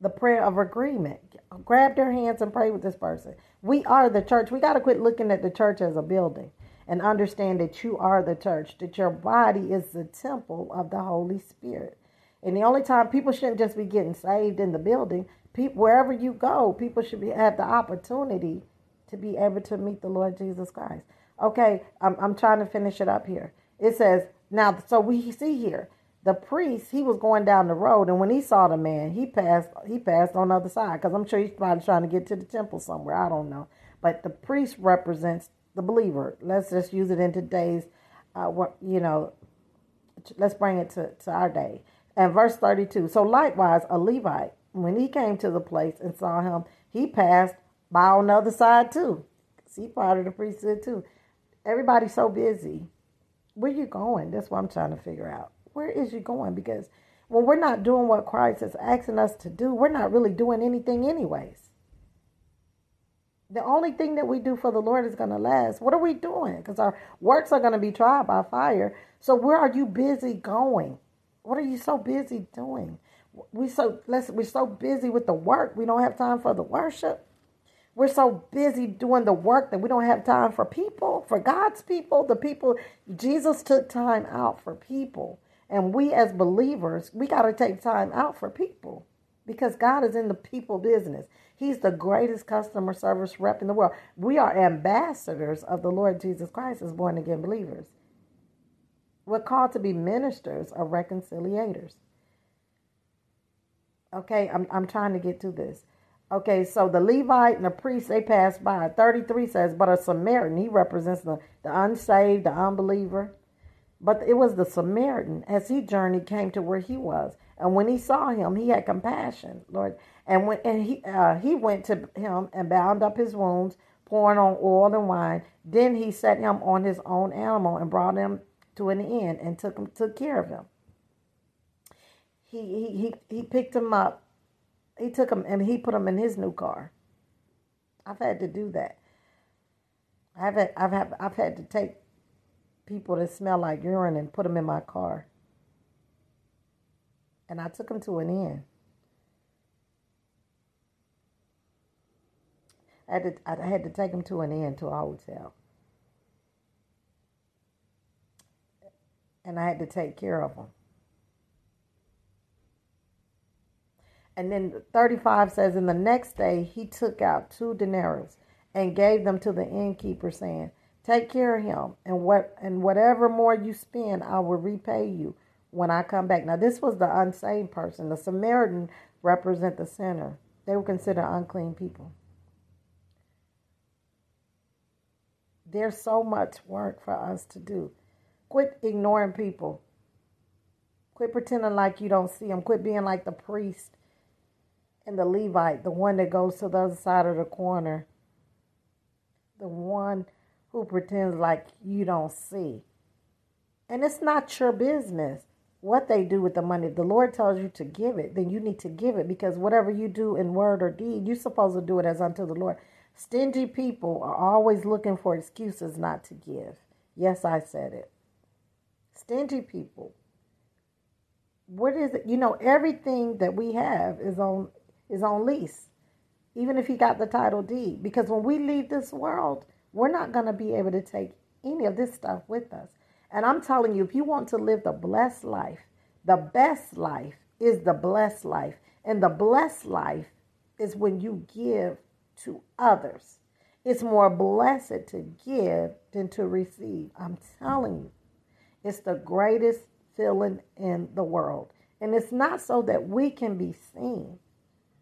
The prayer of agreement. Grab their hands and pray with this person. We are the church. We got to quit looking at the church as a building and understand that you are the church, that your body is the temple of the Holy Spirit. And the only time people shouldn't just be getting saved in the building, people, wherever you go, people should be, have the opportunity to be able to meet the Lord Jesus Christ. Okay, I'm, I'm trying to finish it up here. It says, now, so we see here, the priest, he was going down the road, and when he saw the man, he passed, he passed on the other side, because I'm sure he's probably trying to get to the temple somewhere. I don't know. But the priest represents the believer. Let's just use it in today's, uh, what you know, let's bring it to, to our day. And verse 32. So likewise, a Levite when he came to the place and saw him, he passed by on the other side too. See, part of the priesthood too. Everybody's so busy. Where you going? That's what I'm trying to figure out. Where is you going? Because when we're not doing what Christ is asking us to do, we're not really doing anything anyways. The only thing that we do for the Lord is going to last. What are we doing? Because our works are going to be tried by fire. So where are you busy going? What are you so busy doing? we so let's we're so busy with the work we don't have time for the worship we're so busy doing the work that we don't have time for people for god's people the people jesus took time out for people and we as believers we got to take time out for people because god is in the people business he's the greatest customer service rep in the world we are ambassadors of the lord jesus christ as born again believers we're called to be ministers of reconciliators Okay, I'm I'm trying to get to this. Okay, so the Levite and the priest, they passed by. 33 says, but a Samaritan, he represents the, the unsaved, the unbeliever. But it was the Samaritan, as he journeyed, came to where he was. And when he saw him, he had compassion, Lord. And when and he uh, he went to him and bound up his wounds, pouring on oil and wine. Then he set him on his own animal and brought him to an inn and took him took care of him. He he he, he picked him up. He took him and he put him in his new car. I've had to do that. I've had, I've had, I've had to take people that smell like urine and put them in my car. And I took them to an inn. I had to, I had to take them to an inn, to a hotel. And I had to take care of them. And then 35 says, And the next day he took out two denarii and gave them to the innkeeper, saying, Take care of him, and what and whatever more you spend, I will repay you when I come back. Now, this was the unsaved person. The Samaritan represent the sinner. They were considered unclean people. There's so much work for us to do. Quit ignoring people. Quit pretending like you don't see them. Quit being like the priest and the Levite, the one that goes to the other side of the corner, the one who pretends like you don't see. And it's not your business what they do with the money. If the Lord tells you to give it, then you need to give it because whatever you do in word or deed, you're supposed to do it as unto the Lord. Stingy people are always looking for excuses not to give. Yes, I said it. Stingy people. What is it? You know, everything that we have is on is on lease. Even if he got the title deed. Because when we leave this world, we're not going to be able to take any of this stuff with us. And I'm telling you, if you want to live the blessed life, the best life is the blessed life. And the blessed life is when you give to others. It's more blessed to give than to receive. I'm telling you, it's the greatest feeling in the world. And it's not so that we can be seen,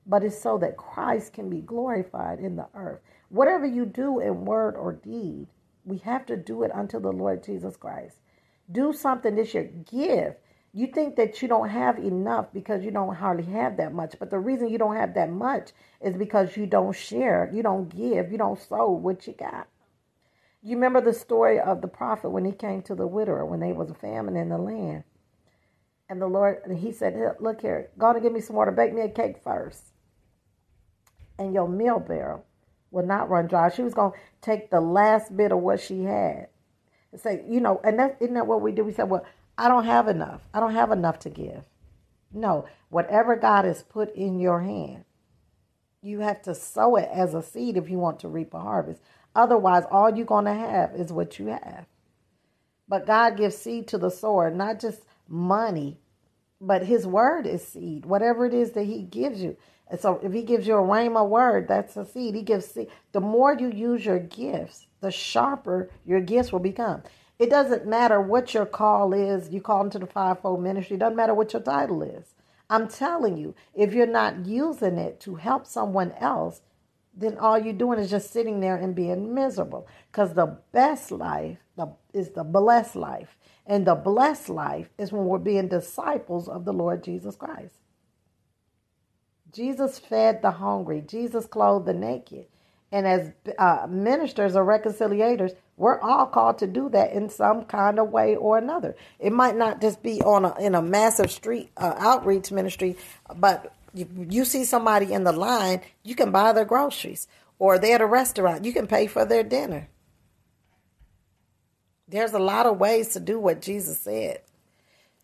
but it's so that Christ can be glorified in the earth. Whatever you do in word or deed, we have to do it unto the Lord Jesus Christ. Do something this year. Give. You think that you don't have enough because you don't hardly have that much. But the reason you don't have that much is because you don't share, you don't give, you don't sow what you got. You remember the story of the prophet when he came to the widower when there was a famine in the land. And the Lord, he said, Look here, go and give me some water, bake me a cake first. And your meal barrel will not run dry. She was going to take the last bit of what she had and say, you know, and that isn't that what we do? We said, well, I don't have enough. I don't have enough to give. No, whatever God has put in your hand, you have to sow it as a seed if you want to reap a harvest. Otherwise, all you're going to have is what you have. But God gives seed to the sower, not just money, but His word is seed. Whatever it is that He gives you, and so if he gives you a rhema word, that's a seed. He gives seed. The more you use your gifts, the sharper your gifts will become. It doesn't matter what your call is. You call into the fivefold ministry. It doesn't matter what your title is. I'm telling you, if you're not using it to help someone else, then all you're doing is just sitting there and being miserable. Because the best life the, is the blessed life. And the blessed life is when we're being disciples of the Lord Jesus Christ. Jesus fed the hungry. Jesus clothed the naked. And as uh, ministers or reconciliators, we're all called to do that in some kind of way or another. It might not just be on a, in a massive street uh, outreach ministry, but you, you see somebody in the line, you can buy their groceries, or they're at a restaurant, you can pay for their dinner. There's a lot of ways to do what Jesus said.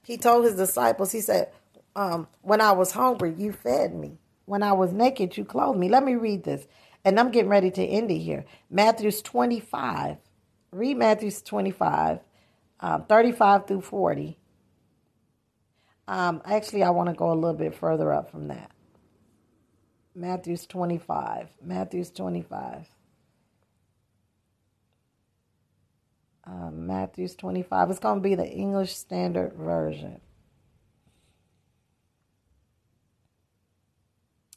He told his disciples, He said, um, When I was hungry, you fed me. When I was naked, you clothed me. Let me read this. And I'm getting ready to end it here. Matthew's 25. Read Matthew's 25, um, 35 through 40. Um, actually, I want to go a little bit further up from that. Matthew's 25. Matthew's 25. Um, Matthew's 25. It's going to be the English Standard Version.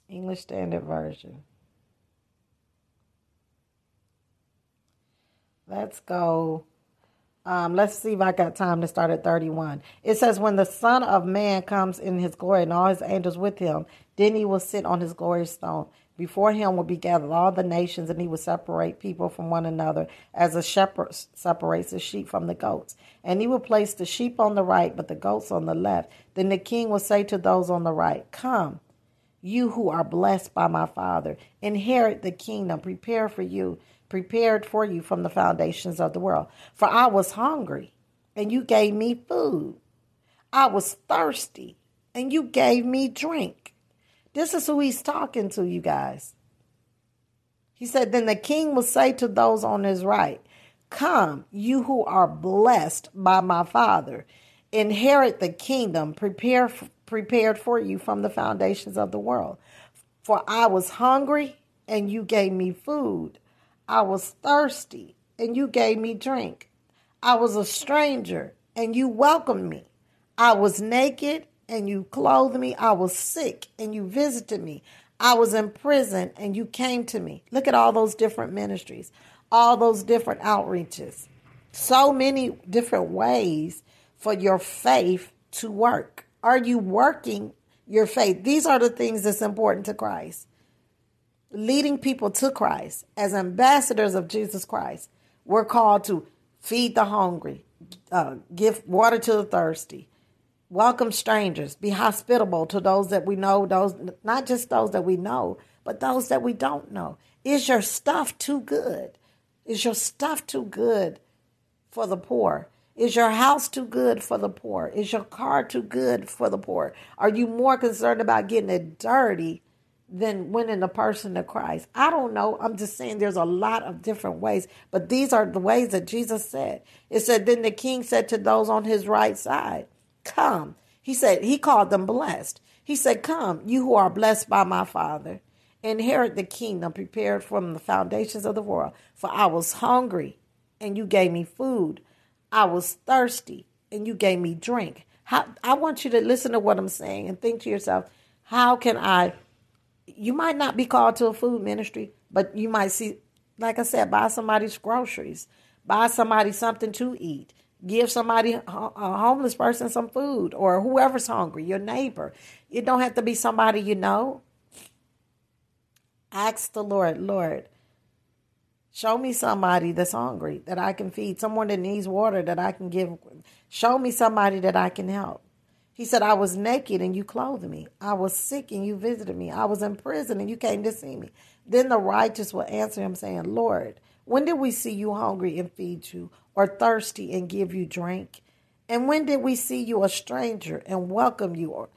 English Standard Version. Let's go. Um, let's see if I got time to start at 31. It says, When the Son of Man comes in his glory and all his angels with him, then he will sit on his glorious throne. Before him will be gathered all the nations, and he will separate people from one another, as a shepherd separates the sheep from the goats. And he will place the sheep on the right, but the goats on the left. Then the king will say to those on the right, Come, you who are blessed by my Father, inherit the kingdom prepared for you, prepared for you from the foundations of the world. For I was hungry, and you gave me food. I was thirsty, and you gave me drink. This is who he's talking to, you guys. He said, Then the king will say to those on his right, Come, you who are blessed by my Father, inherit the kingdom prepare, prepared for you from the foundations of the world. For I was hungry, and you gave me food. I was thirsty, and you gave me drink. I was a stranger, and you welcomed me. I was naked, and you clothed me. I was sick and you visited me. I was in prison and you came to me. Look at all those different ministries, all those different outreaches. So many different ways for your faith to work. Are you working your faith? These are the things that's important to Christ. Leading people to Christ as ambassadors of Jesus Christ. We're called to feed the hungry, uh, give water to the thirsty, welcome strangers, be hospitable to those that we know, those not just those that we know, but those that we don't know. Is your stuff too good? Is your stuff too good for the poor? Is your house too good for the poor? Is your car too good for the poor? Are you more concerned about getting it dirty than winning the person to Christ? I don't know. I'm just saying there's a lot of different ways, but these are the ways that Jesus said. It said, Then the king said to those on his right side, Come. He said, He called them blessed. He said, Come, you who are blessed by my Father, inherit the kingdom prepared from the foundations of the world. For I was hungry, and you gave me food. I was thirsty, and you gave me drink. How, I want you to listen to what I'm saying and think to yourself, how can I? You might not be called to a food ministry, but you might see, like I said, buy somebody's groceries, buy somebody something to eat give somebody a homeless person some food or whoever's hungry your neighbor it don't have to be somebody you know ask the lord lord show me somebody that's hungry that i can feed someone that needs water that i can give show me somebody that i can help he said i was naked and you clothed me i was sick and you visited me i was in prison and you came to see me then the righteous will answer him saying lord when did we see you hungry and feed you, or thirsty and give you drink? And when did we see you a stranger and welcome you, or,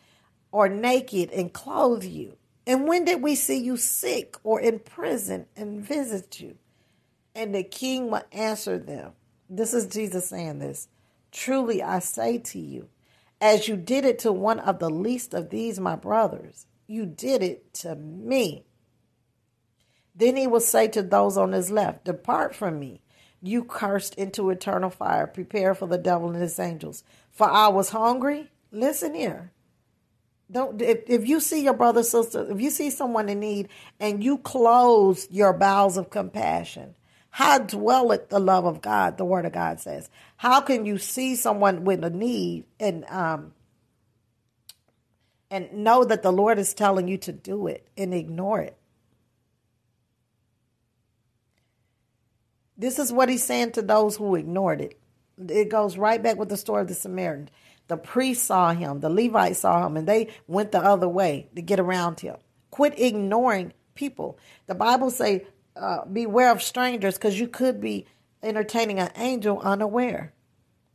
or naked and clothe you? And when did we see you sick or in prison and visit you? And the king will answer them. This is Jesus saying this. Truly I say to you, as you did it to one of the least of these, my brothers, you did it to me. Then he will say to those on his left, Depart from me, you cursed into eternal fire, prepare for the devil and his angels. For I was hungry. Listen here. Don't if, if you see your brother, sister, if you see someone in need and you close your bowels of compassion, how dwelleth the love of God? The word of God says. How can you see someone with a need and um and know that the Lord is telling you to do it and ignore it? This is what he's saying to those who ignored it. It goes right back with the story of the Samaritan. The priest saw him, the Levites saw him, and they went the other way to get around him. Quit ignoring people. The Bible say, uh, beware of strangers because you could be entertaining an angel unaware.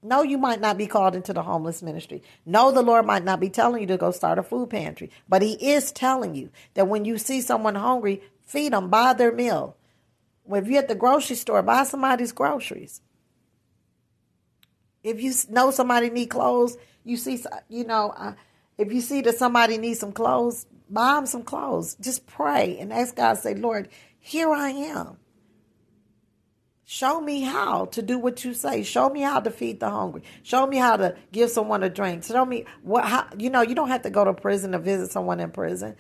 No, you might not be called into the homeless ministry. No, the Lord might not be telling you to go start a food pantry, but He is telling you that when you see someone hungry, feed them, buy their meal. If you're at the grocery store, buy somebody's groceries. If you know somebody need clothes, you see, you know, uh, if you see that somebody needs some clothes, buy them some clothes. Just pray and ask God, say, Lord, here I am. Show me how to do what you say. Show me how to feed the hungry. Show me how to give someone a drink. Show me what how you know, you don't have to go to prison to visit someone in prison.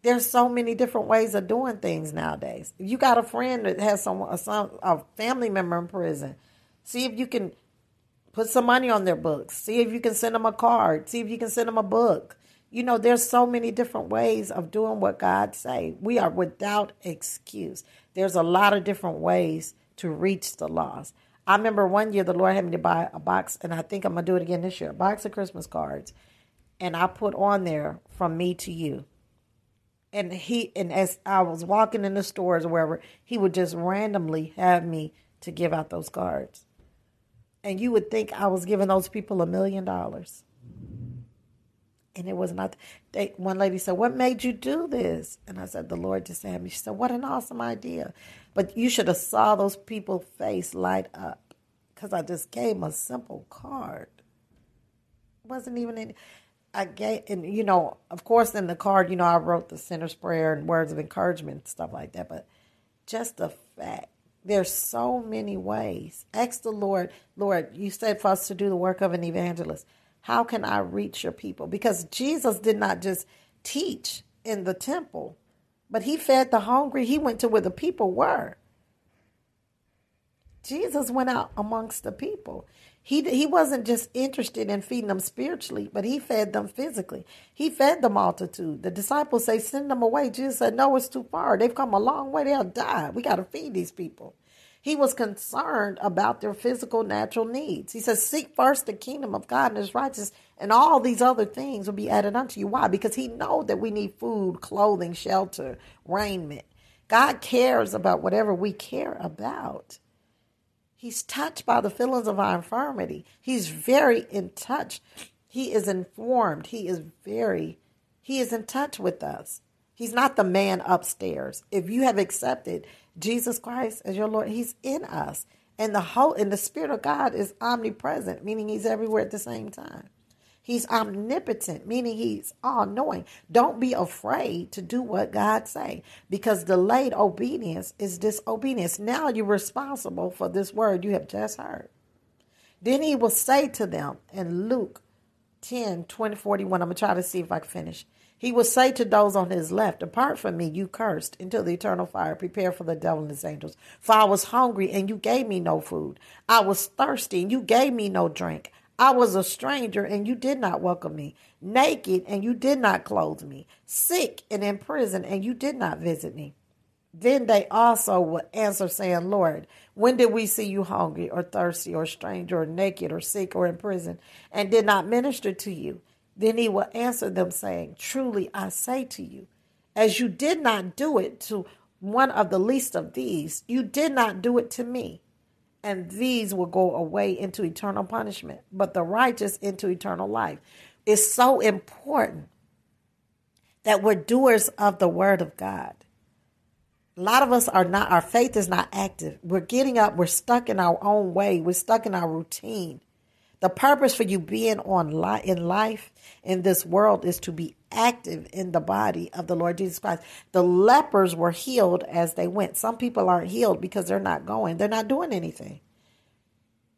There's so many different ways of doing things nowadays. You got a friend that has someone, a, some, a family member in prison, see if you can put some money on their books. See if you can send them a card. See if you can send them a book. You know, there's so many different ways of doing what God say. We are without excuse. There's a lot of different ways to reach the lost. I remember one year the Lord had me to buy a box, and I think I'm gonna do it again this year. A box of Christmas cards, and I put on there from me to you. And he and as I was walking in the stores or wherever, he would just randomly have me to give out those cards. And you would think I was giving those people a million dollars and it was not. They, one lady said, "What made you do this?" And I said, "The Lord just had me." She said, "What an awesome idea!" But you should have saw those people's face light up because I just gave them a simple card. It wasn't even any. I gave, and you know, of course, in the card, you know, I wrote the sinner's prayer and words of encouragement and stuff like that. But just the fact, there's so many ways. Ask the Lord, Lord, you said for us to do the work of an evangelist. How can I reach your people? Because Jesus did not just teach in the temple, but he fed the hungry. He went to where the people were. Jesus went out amongst the people. He, he wasn't just interested in feeding them spiritually, but he fed them physically. He fed the multitude. The disciples say, Send them away. Jesus said, No, it's too far. They've come a long way. They'll die. We got to feed these people. He was concerned about their physical, natural needs. He says, Seek first the kingdom of God and his righteousness, and all these other things will be added unto you. Why? Because he know that we need food, clothing, shelter, raiment. God cares about whatever we care about. He's touched by the feelings of our infirmity. He's very in touch. He is informed. He is very, he is in touch with us. He's not the man upstairs. If you have accepted Jesus Christ as your Lord, He's in us. And the whole and the Spirit of God is omnipresent, meaning He's everywhere at the same time. He's omnipotent, meaning he's all knowing. Don't be afraid to do what God say because delayed obedience is disobedience. Now you're responsible for this word you have just heard. Then he will say to them in Luke 10, 20, 41, I'm to try to see if I can finish. He will say to those on his left, Depart from me, you cursed, into the eternal fire, prepare for the devil and his angels. For I was hungry, and you gave me no food. I was thirsty, and you gave me no drink. I was a stranger, and you did not welcome me. Naked, and you did not clothe me. Sick and in prison, and you did not visit me. Then they also will answer, saying, Lord, when did we see you hungry, or thirsty, or stranger, or naked, or sick, or in prison, and did not minister to you? Then he will answer them, saying, Truly I say to you, as you did not do it to one of the least of these, you did not do it to me. And these will go away into eternal punishment, but the righteous into eternal life. It's so important that we're doers of the word of God. A lot of us are not, our faith is not active. We're getting up, we're stuck in our own way, we're stuck in our routine. The purpose for you being on li- in life in this world is to be active in the body of the Lord Jesus Christ. The lepers were healed as they went. Some people aren't healed because they're not going. They're not doing anything.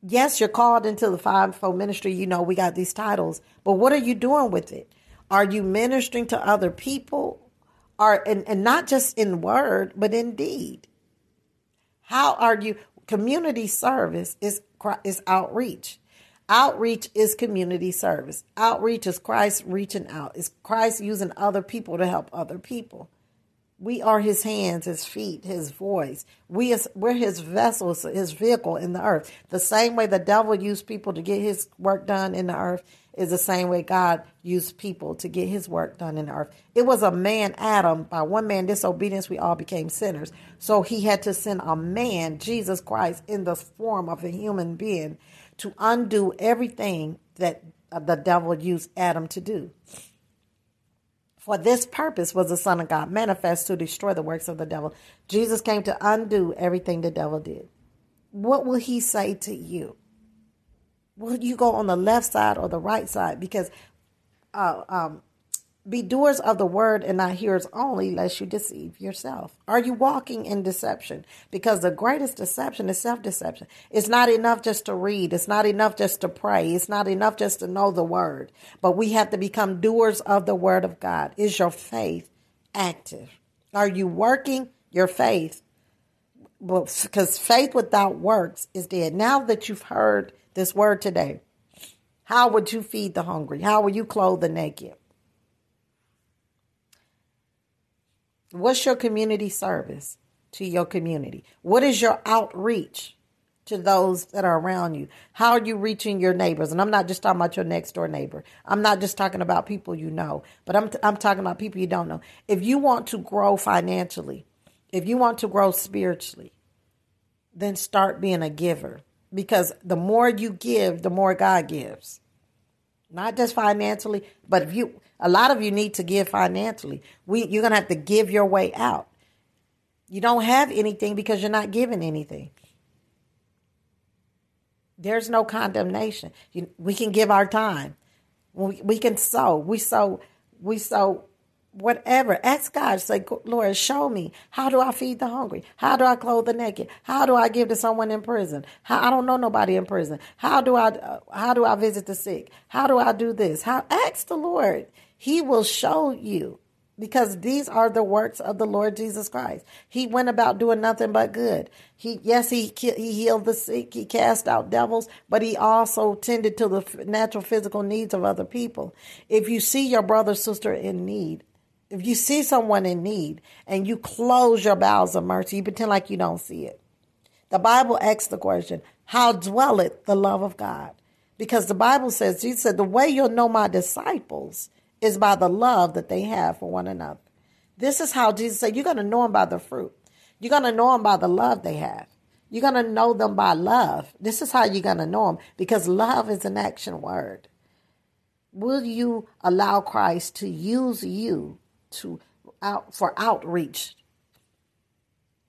Yes, you're called into the fivefold ministry. You know, we got these titles, but what are you doing with it? Are you ministering to other people? Are and, and not just in word, but in deed? How are you? Community service is is outreach. Outreach is community service. Outreach is Christ reaching out. It's Christ using other people to help other people. We are his hands, his feet, his voice. We is, we're his vessels, his vehicle in the earth. The same way the devil used people to get his work done in the earth is the same way God used people to get his work done in the earth. It was a man, Adam, by one man disobedience, we all became sinners. So he had to send a man, Jesus Christ, in the form of a human being to undo everything that the devil used Adam to do. For this purpose was the Son of God manifest to destroy the works of the devil. Jesus came to undo everything the devil did. What will he say to you? Will you go on the left side or the right side? Because uh, um, be doers of the word and not hearers only, lest you deceive yourself. Are you walking in deception? Because the greatest deception is self deception. It's not enough just to read, it's not enough just to pray, it's not enough just to know the word, but we have to become doers of the word of God. Is your faith active? Are you working your faith? Because faith without works is dead. Now that you've heard this word today, how would you feed the hungry? How will you clothe the naked? What's your community service to your community? What is your outreach to those that are around you? How are you reaching your neighbors? And I'm not just talking about your next door neighbor. I'm not just talking about people you know, but I'm, t- I'm talking about people you don't know. If you want to grow financially, if you want to grow spiritually, then start being a giver because the more you give, the more God gives. Not just financially, but if you, a lot of you need to give financially. We, you're going to have to give your way out. You don't have anything because you're not giving anything. There's no condemnation. You, we can give our time. We, we can sow. We sow. We sow whatever. Ask God. Say, Lord, show me. How do I feed the hungry? How do I clothe the naked? How do I give to someone in prison? How, I don't know nobody in prison. How do I? Uh, how do I visit the sick? How do I do this? How? Ask the Lord. He will show you because these are the works of the Lord Jesus Christ. He went about doing nothing but good. He yes, he he healed the sick, he cast out devils, but he also tended to the natural physical needs of other people. If you see your brother sister in need, if you see someone in need and you close your bowels of mercy, you pretend like you don't see it. The Bible asks the question, how dwelleth the love of God? Because the Bible says, Jesus said, the way you'll know my disciples is by the love that they have for one another. This is how Jesus said, You're going to know them by the fruit. You're going to know them by the love they have. You're going to know them by love. This is how you're going to know them because love is an action word. Will you allow Christ to use you to out for outreach,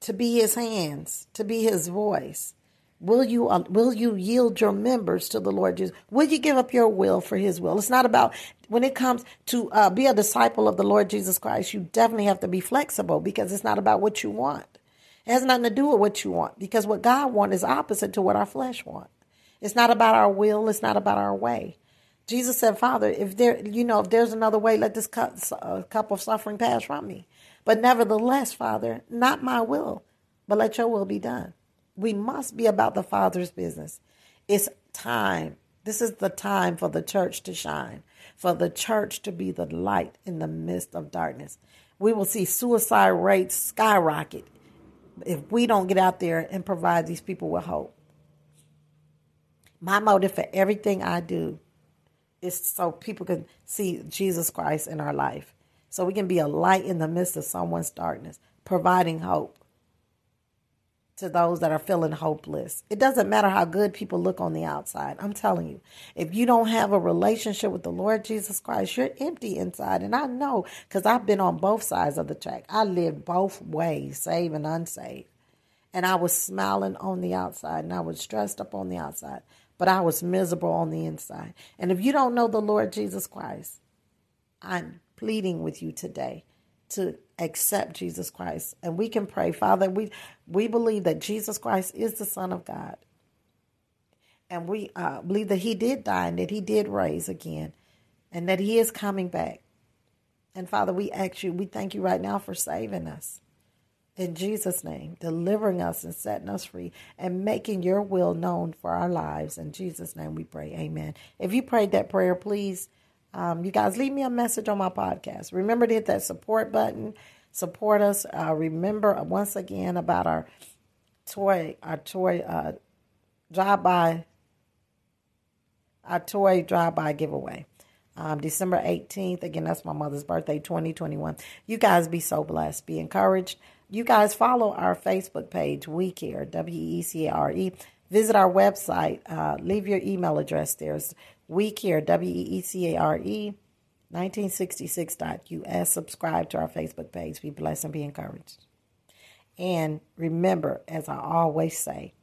to be his hands, to be his voice? Will you uh, will you yield your members to the Lord Jesus? Will you give up your will for His will? It's not about when it comes to uh, be a disciple of the Lord Jesus Christ. You definitely have to be flexible because it's not about what you want. It has nothing to do with what you want because what God wants is opposite to what our flesh wants. It's not about our will. It's not about our way. Jesus said, "Father, if there, you know, if there's another way, let this cup, uh, cup of suffering pass from me. But nevertheless, Father, not my will, but let your will be done." We must be about the Father's business. It's time. This is the time for the church to shine, for the church to be the light in the midst of darkness. We will see suicide rates skyrocket if we don't get out there and provide these people with hope. My motive for everything I do is so people can see Jesus Christ in our life, so we can be a light in the midst of someone's darkness, providing hope to those that are feeling hopeless. It doesn't matter how good people look on the outside. I'm telling you, if you don't have a relationship with the Lord Jesus Christ, you're empty inside. And I know because I've been on both sides of the track. I lived both ways, saved and unsaved. And I was smiling on the outside and I was dressed up on the outside, but I was miserable on the inside. And if you don't know the Lord Jesus Christ, I'm pleading with you today to accept Jesus Christ. And we can pray, Father, we we believe that Jesus Christ is the Son of God. And we uh, believe that he did die and that he did raise again and that he is coming back. And Father, we ask you, we thank you right now for saving us. In Jesus' name, delivering us and setting us free and making your will known for our lives. In Jesus' name we pray. Amen. If you prayed that prayer, please um, you guys leave me a message on my podcast. Remember to hit that support button. Support us. Uh, remember uh, once again about our toy, our toy uh, drive by, our toy drive by giveaway. Um, December 18th. Again, that's my mother's birthday, 2021. You guys be so blessed. Be encouraged. You guys follow our Facebook page, We Care, W E C A R E. Visit our website. Uh, leave your email address there. We Care, W E E C A R E, 1966.us. Subscribe to our Facebook page. Be blessed and be encouraged. And remember, as I always say,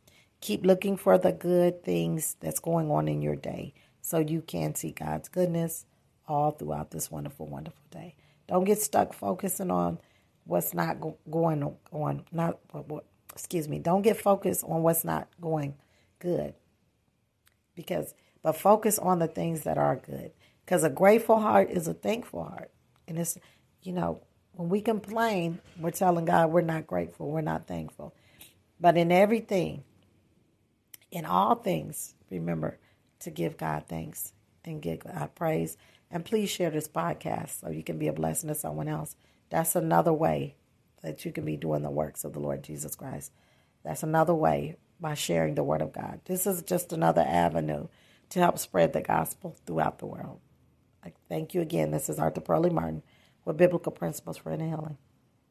keep looking for the good things that's going on in your day so you can see God's goodness all throughout this wonderful, wonderful day. Don't get stuck focusing on what's not go- going on. Not what, what, excuse me. Don't get focused on what's not going good, because but focus on the things that are good. Because a grateful heart is a thankful heart. And it's, you know, When we complain, we're telling God we're not grateful, we're not thankful. But in everything, in all things, remember to give God thanks and give God praise. And please share this podcast so you can be a blessing to someone else. That's another way that you can be doing the works of the Lord Jesus Christ. That's another way by sharing the word of God. This is just another avenue to help spread the gospel throughout the world. I thank you again. This is Arthur Pearlie Martin with Biblical Principles for Inner Healing.